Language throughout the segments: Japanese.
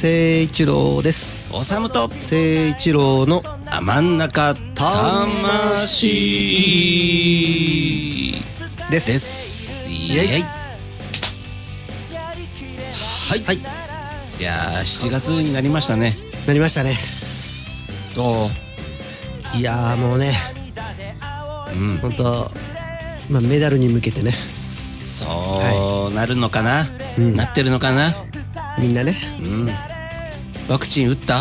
聖一郎です。おさむと。聖一郎のあ真ん中魂。です。です。イエイ。はい、はい、い。やー7月になりましたね。なりましたね。どう？いやーもうね。うん。本当まあメダルに向けてね。そうなるのかな、うん。なってるのかな？みんなね。うん。ワクチン打った？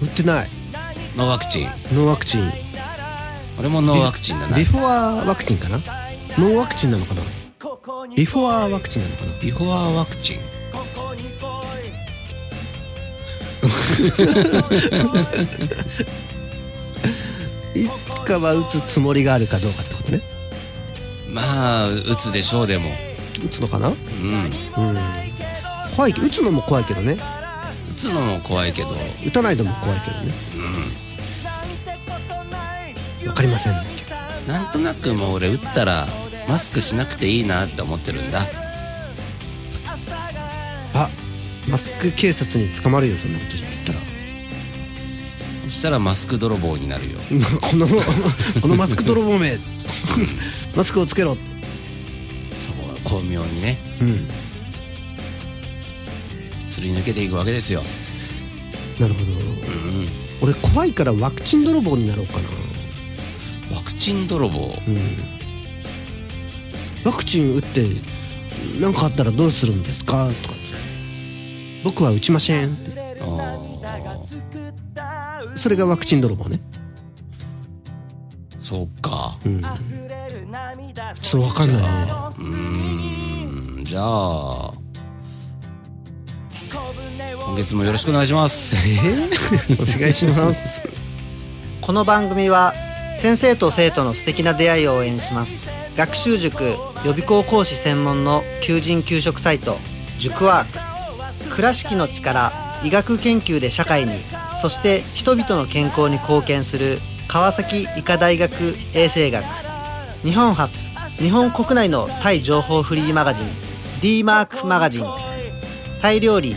打ってない。ノーワクチン。ノーワクチン。俺もノーワクチンだな。ビフォアワクチンかな？ノーワクチンなのかな？ビフォアワクチンなのかな？ビフォアワクチン。いつかは打つつもりがあるかどうかってことね。まあ打つでしょうでも。打つのかな？うん。うん怖い打つのも怖いけどね。打つのも怖いけど。打たないのも怖いけどね。わかりません。けどなんとなくもう俺打ったらマスクしなくていいなって思ってるんだ。あマスク警察に捕まるよそんなこと言ったら。そしたらマスク泥棒になるよ。このこのマスク泥棒め。マスクをつけろ。そう巧妙にね。うん。すり抜けていくわけですよ。なるほど。うん。俺怖いからワクチン泥棒になろうかな。ワクチン泥棒？うん。ワクチン打って何かあったらどうするんですか？とか僕は打ちませんそれがワクチン泥棒ね。そうか。うん。ちょっとわかんないねうーん。じゃあ今月もよろしくお願いします。えー、お願いします。この番組は先生と生徒の素敵な出会いを応援します。学習塾予備校講師専門の求人・給食サイト塾ワーク。倉敷の力医学研究で社会にそして人々の健康に貢献する川崎医科大学衛生学。日本初日本国内のタイ情報フリーマガジン d マークマガジン。タイ料理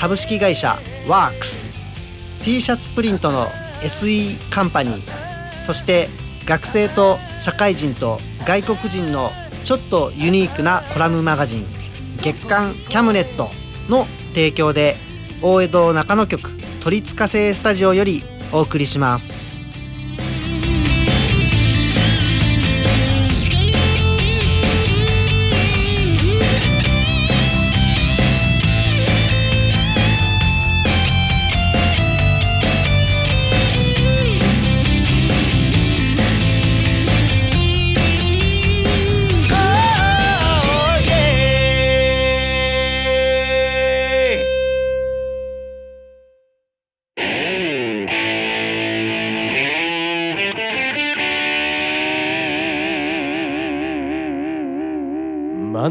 株式会社ワークス。T シャツプリントの SE カンパニー。そして学生と社会人と外国人のちょっとユニークなコラムマガジン。月刊キャムネットの提供で大江戸中野局鳥塚製スタジオよりお送りします。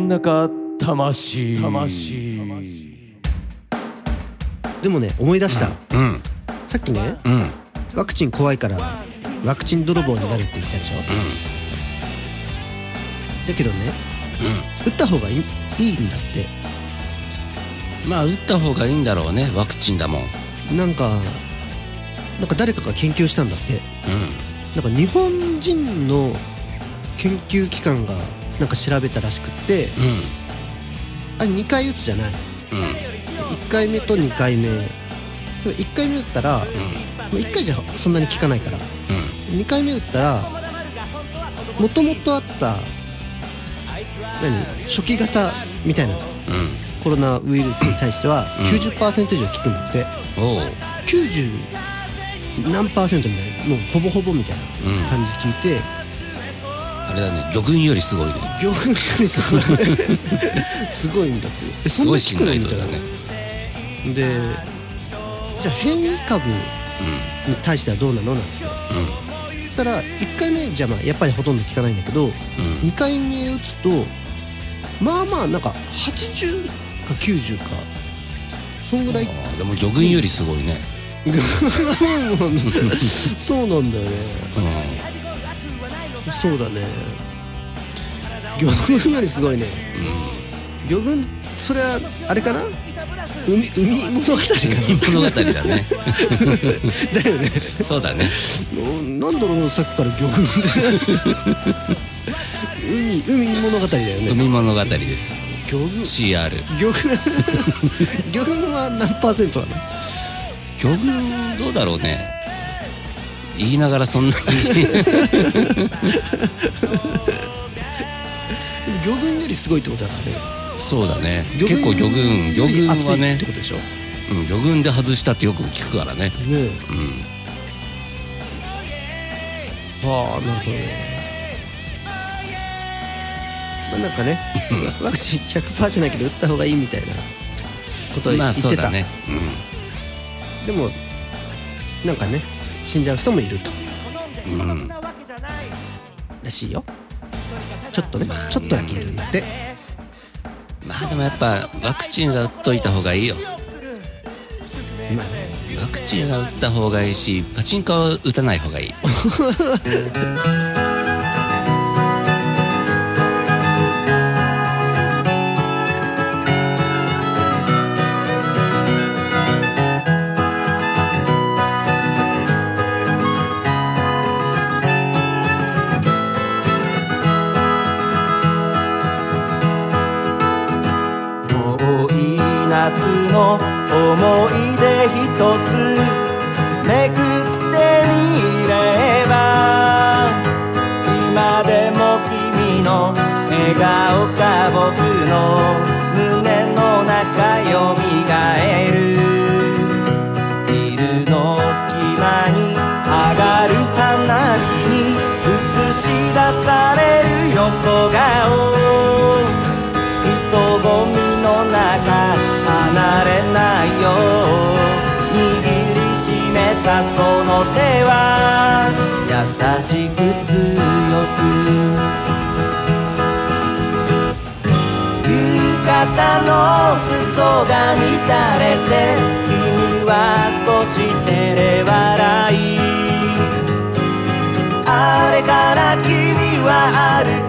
中魂。魂。でもね思い出した、うん。さっきねうん。ワクチン怖いからワクチン泥棒になるって言ったでしょ？だけどねうん。打った方がいいいいんだって。まあ打った方がいいんだろうねワクチンだもん。なんかなんか誰かが研究したんだって。うん。なんか日本人の研究機関がなんか調べたらしくってうあれ2回打つじゃない。んうん。1回目と2回目。でも1回目打ったら、まあ1回じゃそんなに効かないから。うん。2回目打ったらもともとあった何？初期型みたいなうん。コロナウイルスに対してはうん。90%以上効くんだって、おう。90何パーセントみたいなもうほぼほぼみたいうん。な感じで聞いて、あれだね魚群よりすごいね。魚群よりすごい。すごいんだって。え すごい信そんな効くのみた頼度だねいなでじゃあ変異株に対してはどうなのなんですねうん。そしたら1回目じゃまあやっぱりほとんど効かないんだけどうん。うん2回目打つとまあまあなんか80か90かそんぐらい。でも魚群よりすごいね。そうなんだよね。うそうだね。魚群よりすごいね。魚群それはあれかな？海海物語かん物語だね。な だよね。そうだね。ななんだろうさっきから魚群。海海物語だよね。海物語です。魚群。CR 魚群。魚群は何パーセントなの？魚群どうだろうね言いながらそんなに。でも魚群よりすごいってことだからね。そうだね。結構魚群魚群はねってことでしょ。ねうん魚群で外したってよく聞くからね。え。うん。はあなるほどね。まあなんかね ワクチン100%じゃないけど打った方がいいみたいなことを言まあってた、そうだね。でもなんかね死んじゃう人もいると。うん、うん、らしいよ。ちょっとねちょっとだけいるんだって。まあでもやっぱワクチンは打っといた方がいいよ。まあね。ワクチンは打った方がいいしパチンコは打たない方がいい の思い出一つく浴衣の裾が乱れて君は少し照れ笑い。あれから君は歩き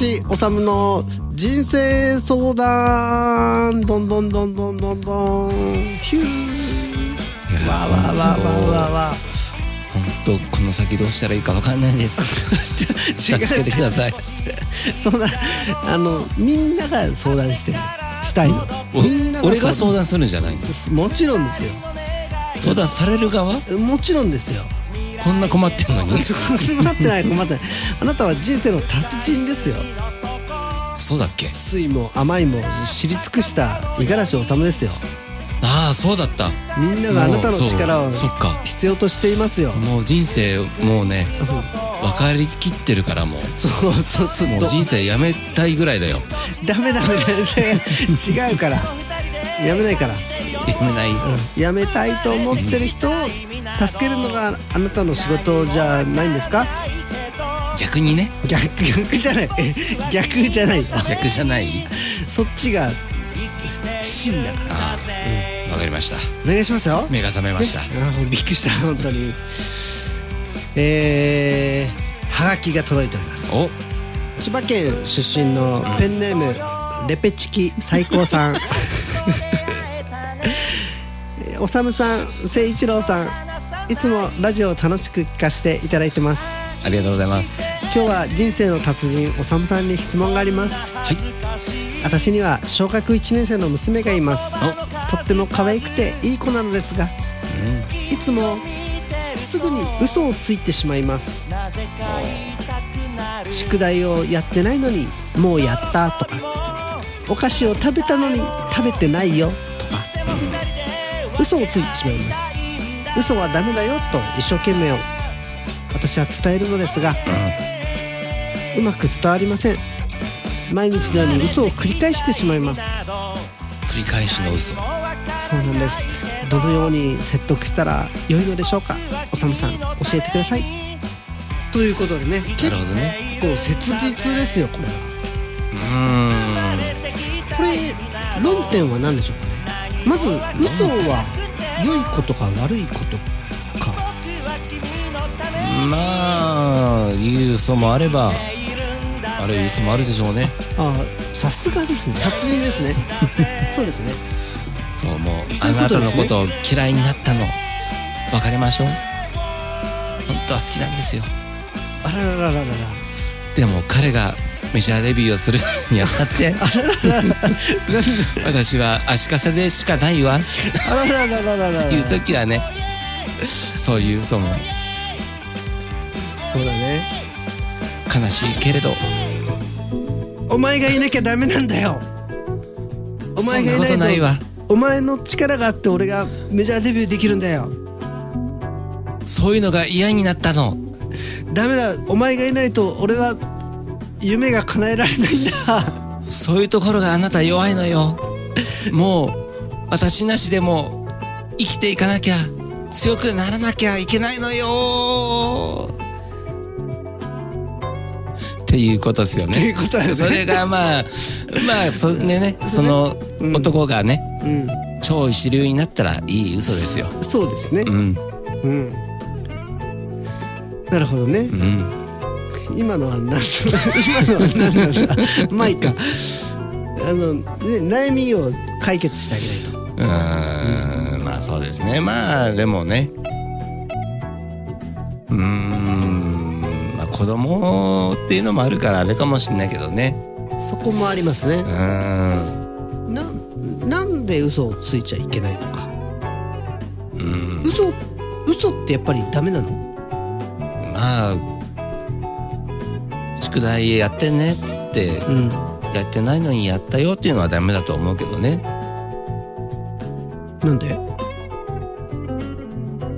五十嵐治の人生相談どんどんどんどんどんどんヒュー。わーわーわーわーわーわ本当この先どうしたらいいかわかんないです。ー 助けてください。そんなあのみんなが相談してるしたいの。おみんな俺が相談するんじゃないの？もちろんですよ。相談される側？もちろんですよこんな困ってんのに？困ってない困ってない。あなたは人生の達人ですよ。そうだっけ？酸いも甘いも知り尽くした五十嵐治ですよ。ああそうだった。みんながあなたの力を必要としていますよ。もう人生もうね分かりきってるからもう。そうそうそう。もう人生やめたいぐらいだよ。ダメダメ。ダメ違うから。やめないから。やめない、やめたいと思ってる人を助けるのがあなたの仕事じゃないんですか？逆にね。逆逆じゃない。逆じゃない。逆じゃない？そっちが真だから。ああ。わかりました。お願いしますよ。目が覚めました。あーびっくりした。本当に。えー、はがきが届いております。お。千葉県出身のペンネーム、レペチキ最高さん。えーおさむさん誠一郎さんいつもラジオを楽しく聞かせていただいてます。ありがとうございます。今日は人生の達人おさむさんに質問があります。はい。私には小学1年生の娘がいます。お。とっても可愛くていい子なのですがいつもすぐに嘘をついてしまいます。宿題をやってないのにもうやったとかお菓子を食べたのに食べてないよとか嘘をついてしまいます嘘はダメだよと一生懸命私は伝えるのですがうまく伝わりません。毎日のように嘘を繰り返してしまいます。繰り返しの嘘。そうなんです。どのように説得したら良いのでしょうか？おさむさん教えてください。ということでねな結るほどね。構切実ですよこれは。うーん。これ論点は何でしょうかね？まず嘘は良いことか悪いことか。まあいい嘘もあれば悪い嘘もあるでしょうね。ああさすがですね。達人ですね。そうですね。そうもうそういうあなたのことを嫌いになったの別れましょう本当は好きなんですよ。あらららららら。でも彼がメジャーデビューをするにあたって。私は足かせでしかないわ。あらららららららいう時はねそういう嘘もそうだね。悲しいけれど。お前がいなきゃダメなんだよ。お前がいなことないわ。お前の力があって俺がメジャーデビューできるんだよ。そういうのが嫌になったの。ダメだ。お前がいないと俺は夢が叶えられないんだ。そういうところがあなた弱いのよ。もう私なしでも生きていかなきゃ強くならなきゃいけないのよ。っていうことですよね。うことだよね。それがまあまあそ,、ねね、その男がね、うん。超一流になったらいい嘘ですよ。そうですね。うん。うん。なるほどね。うん今のは何今のは何なんだ？まあいいか。あの、ね、悩みを解決してあげないと。うーんまあそうですね。まあでもね。うーんまあ子供っていうのもあるからあれかもしんないけどね。そこもありますね。うーん。ななんで嘘をついちゃいけないのか。うん。嘘嘘ってやっぱりダメなの？まあ宿題やってねっつってうん。やってないのにやったよっていうのはダメだと思うけどね。なんで？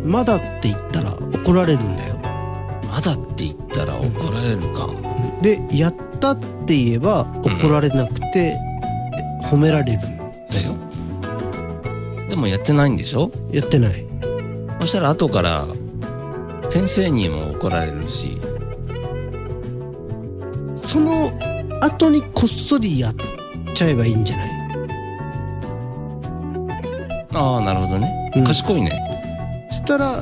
まだって言ったら怒られるんだよ。まだって言ったら怒られるか。でやったって言えば怒られなくて、褒められるだよ。でもやってないんでしょ？やってない。そしたら後から先生にも怒られるし後にこっそりやっちゃえばいいんじゃない？ああなるほどね、うん。賢いね。そしたら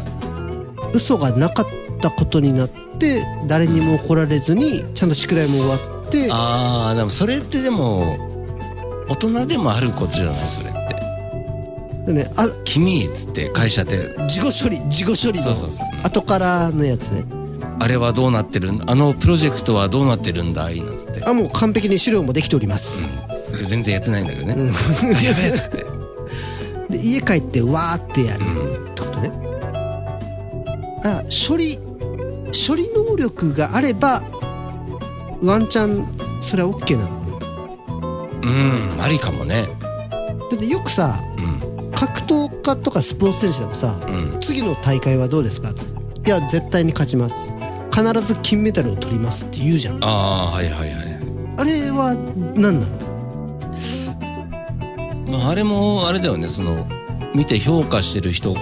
嘘がなかったことになって誰にも怒られずにちゃんと宿題も終わって。ああでもそれってでも大人でもあることじゃない？それって。でねあ「君」っつって会社で。事後処理事後処理の。そうそうそう。後からのやつね「あれはどうなってるんあのプロジェクトはどうなってるんだ？い?」なんつって。あもう完璧に資料もできております、で全然やってないんだけどね「あやべえ」っつって。で家帰ってわーってやる。ってことね。あ処理処理能力があればワンチャンそれは OK なの？かうんありかもね。なだってよくさうん。格闘家とかスポーツ選手でもさうん。次の大会はどうですか？いや絶対に勝ちます必ず金メダルを取りますって言うじゃん。ああはいはいはい。あれは何なの？まああれもあれだよね。その見て評価してる人か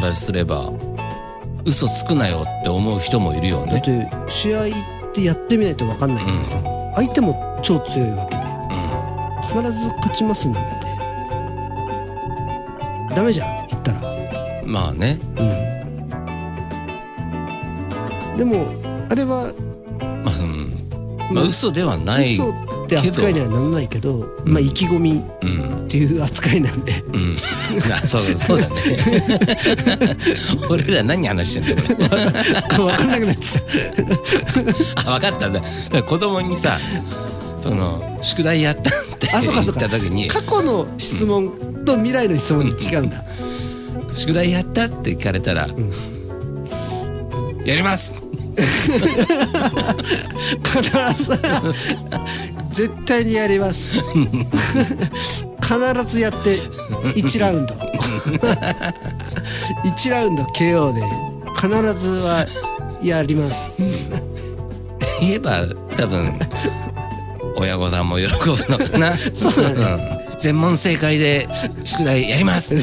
らすれば嘘つくなよって思う人もいるよだっねて試合ってやってみないと分かんないけどさ、相手も超強いわけで必ず勝ちますなんてダメじゃん言ったら。うんまあね。うんでもあれはまあ、うん、まあ嘘ではない嘘って扱いにはならないけどまあ意気込みうん。っていう扱いなんで。うん。あそうそうだね。俺ら何話してんだよこれ。分かんなくなっちゃっあ分かったんだ。子供にさその宿題やったって言った時にた過去の質問と未来の質問に違うんだ。宿題やったって聞かれたら、やります。必 ず絶対にやります。必ずやって1ラウンド。1ラウンド KO で必ずはやります。言えば多分親御さんも喜ぶのかな。そうだね。ん。全問正解で宿題やります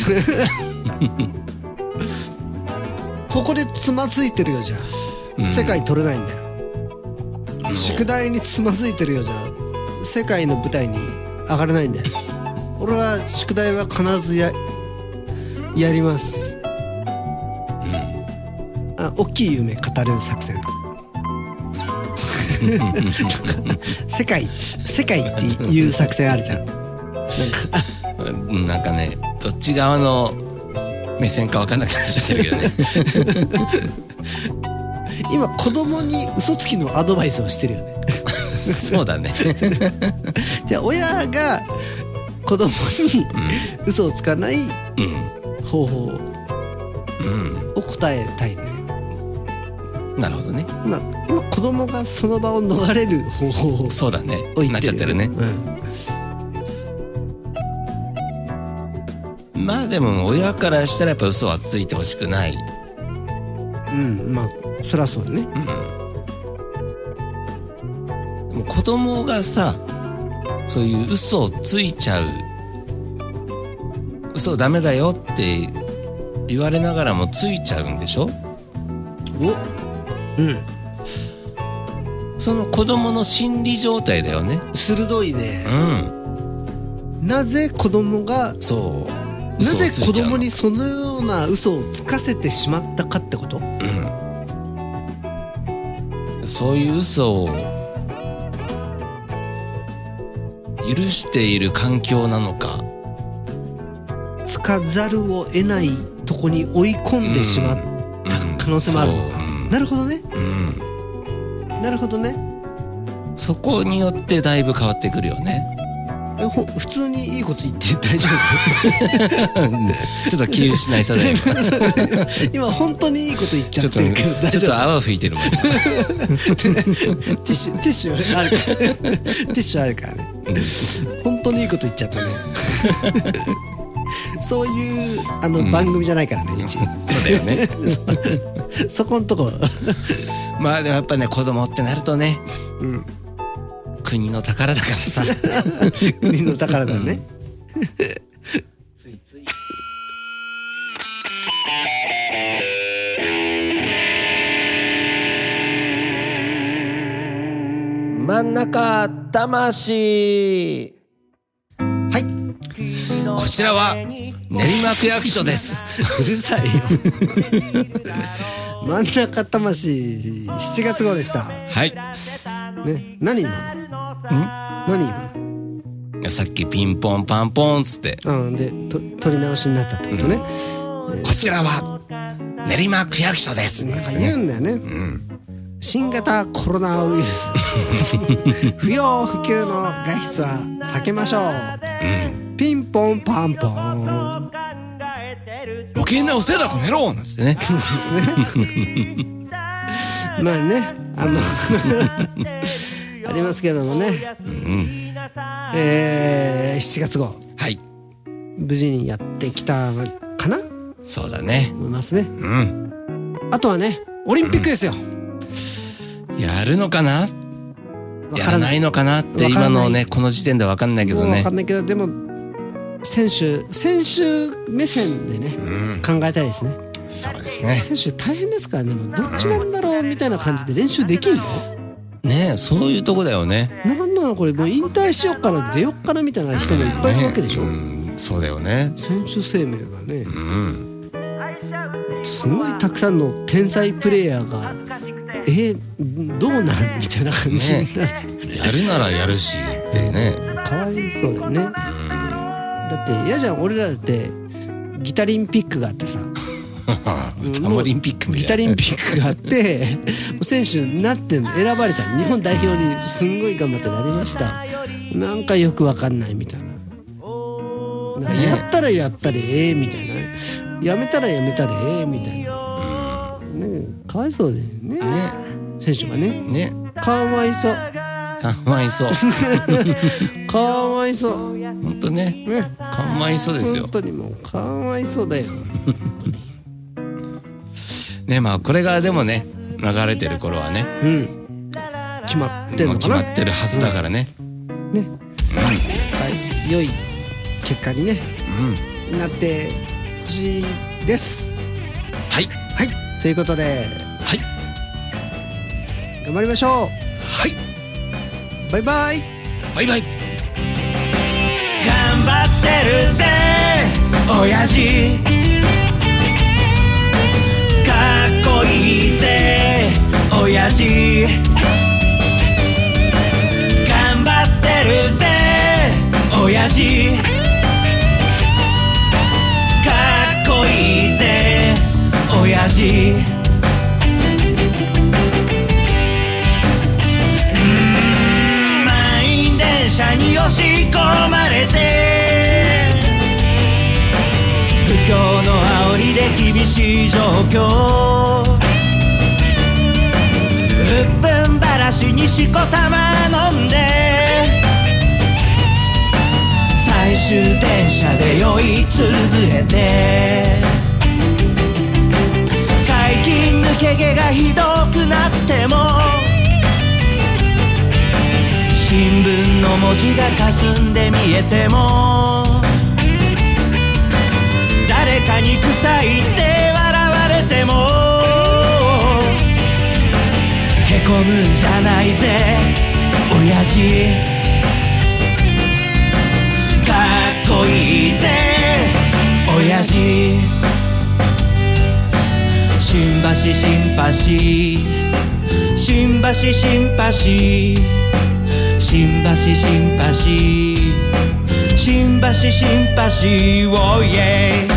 ここでつまずいてるよじゃあ。世界取れないんだよ、宿題につまずいてるよじゃあ。世界の舞台に上がれないんだよ。俺は宿題は必ずややります、あ大きい夢語れる作戦。世界世界っていう作戦あるじゃん。なんか うんなんかねどっち側の目線か分かんなくなっちゃってるけどね。今子供に嘘つきのアドバイスをしてるよね。そうだね。じゃあ親が子供に嘘をつかないうん。方法うん。を答えたいね。なるほどね。まあ、今子供がその場を逃れる方法をそうだね。なっちゃってるね。うん、まあでも親からしたらやっぱ嘘はついてほしくない。うん、まあそりゃそうだね。でも子供がさそういう嘘をついちゃう嘘ダメだよって言われながらもついちゃうんでしょ？おうん。その子供の心理状態だよね。鋭いね。う。ん。なぜ子供がそうなぜ子供にそのような嘘をつかせてしまったかってこと？うん。そういう嘘を許している環境なのか。つかざるを得ないとこに追い込んでしまったうん可能性もあるのか。そううん。なるほどね。うん。なるほどね。そこによってだいぶ変わってくるよねえほ普通にいいこと言って大丈ちょっと気失いそうだよ。今夫今本当にいいこと言っちゃってるけど大ちょっと泡吹いてるもん。ティッシュティッシュあるからティッシュあるからね。本当にいいこと言っちゃったね。そういうあの、番組じゃないからねうち。そうだよね。そこんとこ。まあでもやっぱね子供ってなるとねうん国の宝だからさ。国の宝だね、ついつい。真ん中魂。はい。こちらは練馬区役所です。うるさいよ。真ん中魂。7月号でした。はい。ね何今？の何？今いやさっきピンポンパンポンっつって。のうんでと取り直しになったってことね、こちらは練馬区役所です。なんか言うんだよね、新型コロナウイルス。不要不急の外出は避けましょう、ピンポンパンポン。余計なお世話だこの野郎なんつってね。まあねあのありますけどもね、えー、7月号。はい。無事にやってきたかな？そうだね。思いますね。うん。あとはねオリンピックですよ、やるのかな？わやかららない。ないのかなって今のねこの時点でわかんないけどね。もうわかんないけどでも選手選手目線でね、考えたいですね。そうですね。選手大変ですからね。どっちなんだろうみたいな感じで練習できんの？ねえそういうとこだよね。なんなのこれもう引退しようかな出よっかなみたいな人もいっぱいいるわけでしょ、ねうんそうだよね。選手生命がね。うん。すごいたくさんの天才プレイヤーがえーどうなんみたいな感じになって、やるならやるしってね。かわいそうだよね。だって嫌じゃん俺らだってギタリンピックがあってさタモリンピックみギたいな。タリンピックがあって 選手になって選ばれた日本代表にすんごい頑張ってなりました。なんかよくわかんないみたいな。なんかね。やったらやったでええみたいな。やめたらやめたでええみたいな。ねかわいそうだよね。選手がね。ね。かわいそう。かわいそう。かわいそう。ほんとね。ね。かわいそうですよ。本当にもうかわいそうだよねまあこれがでもね流れてる頃はねうん。決まってんもう決のかな？まってるはずだからね。ね。はい。良い結果にねうん。なってほしいです。はい。はい。ということではい。頑張りましょはい、うバイバイ。バイバイ。頑張ってるぜ親父かっこいいぜ。親父。頑張ってるぜ。親父。かっこいいぜ。親父。満員電車に押し込まれて。不況の煽りで厳しい状況。しにしこたま飲んで。最終電車で酔いつぶれて。最近抜け毛がひどくなっても。新聞の文字が霞んで見えても。誰かに臭いって笑われても。込むんじゃないぜ。親父。かっこいいぜ。親父。新橋シンパシー新橋。シンパシー新橋シンパシー新橋。シンパシー Oh yeah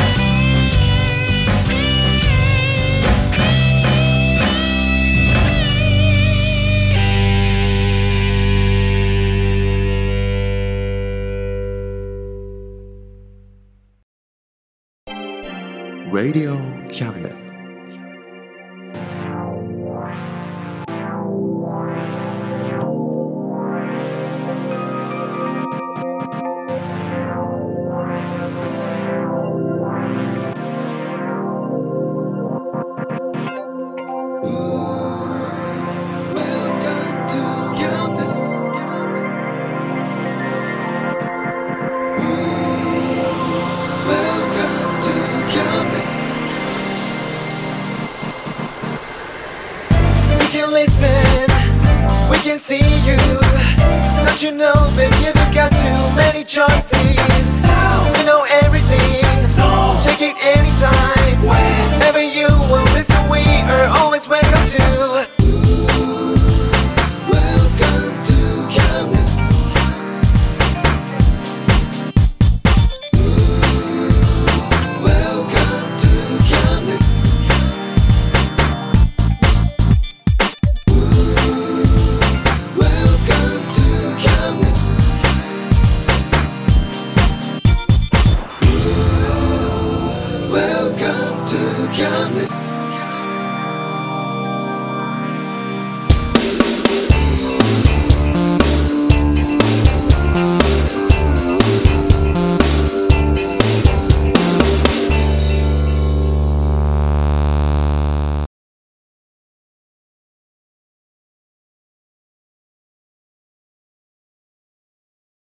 Radio Cabinet.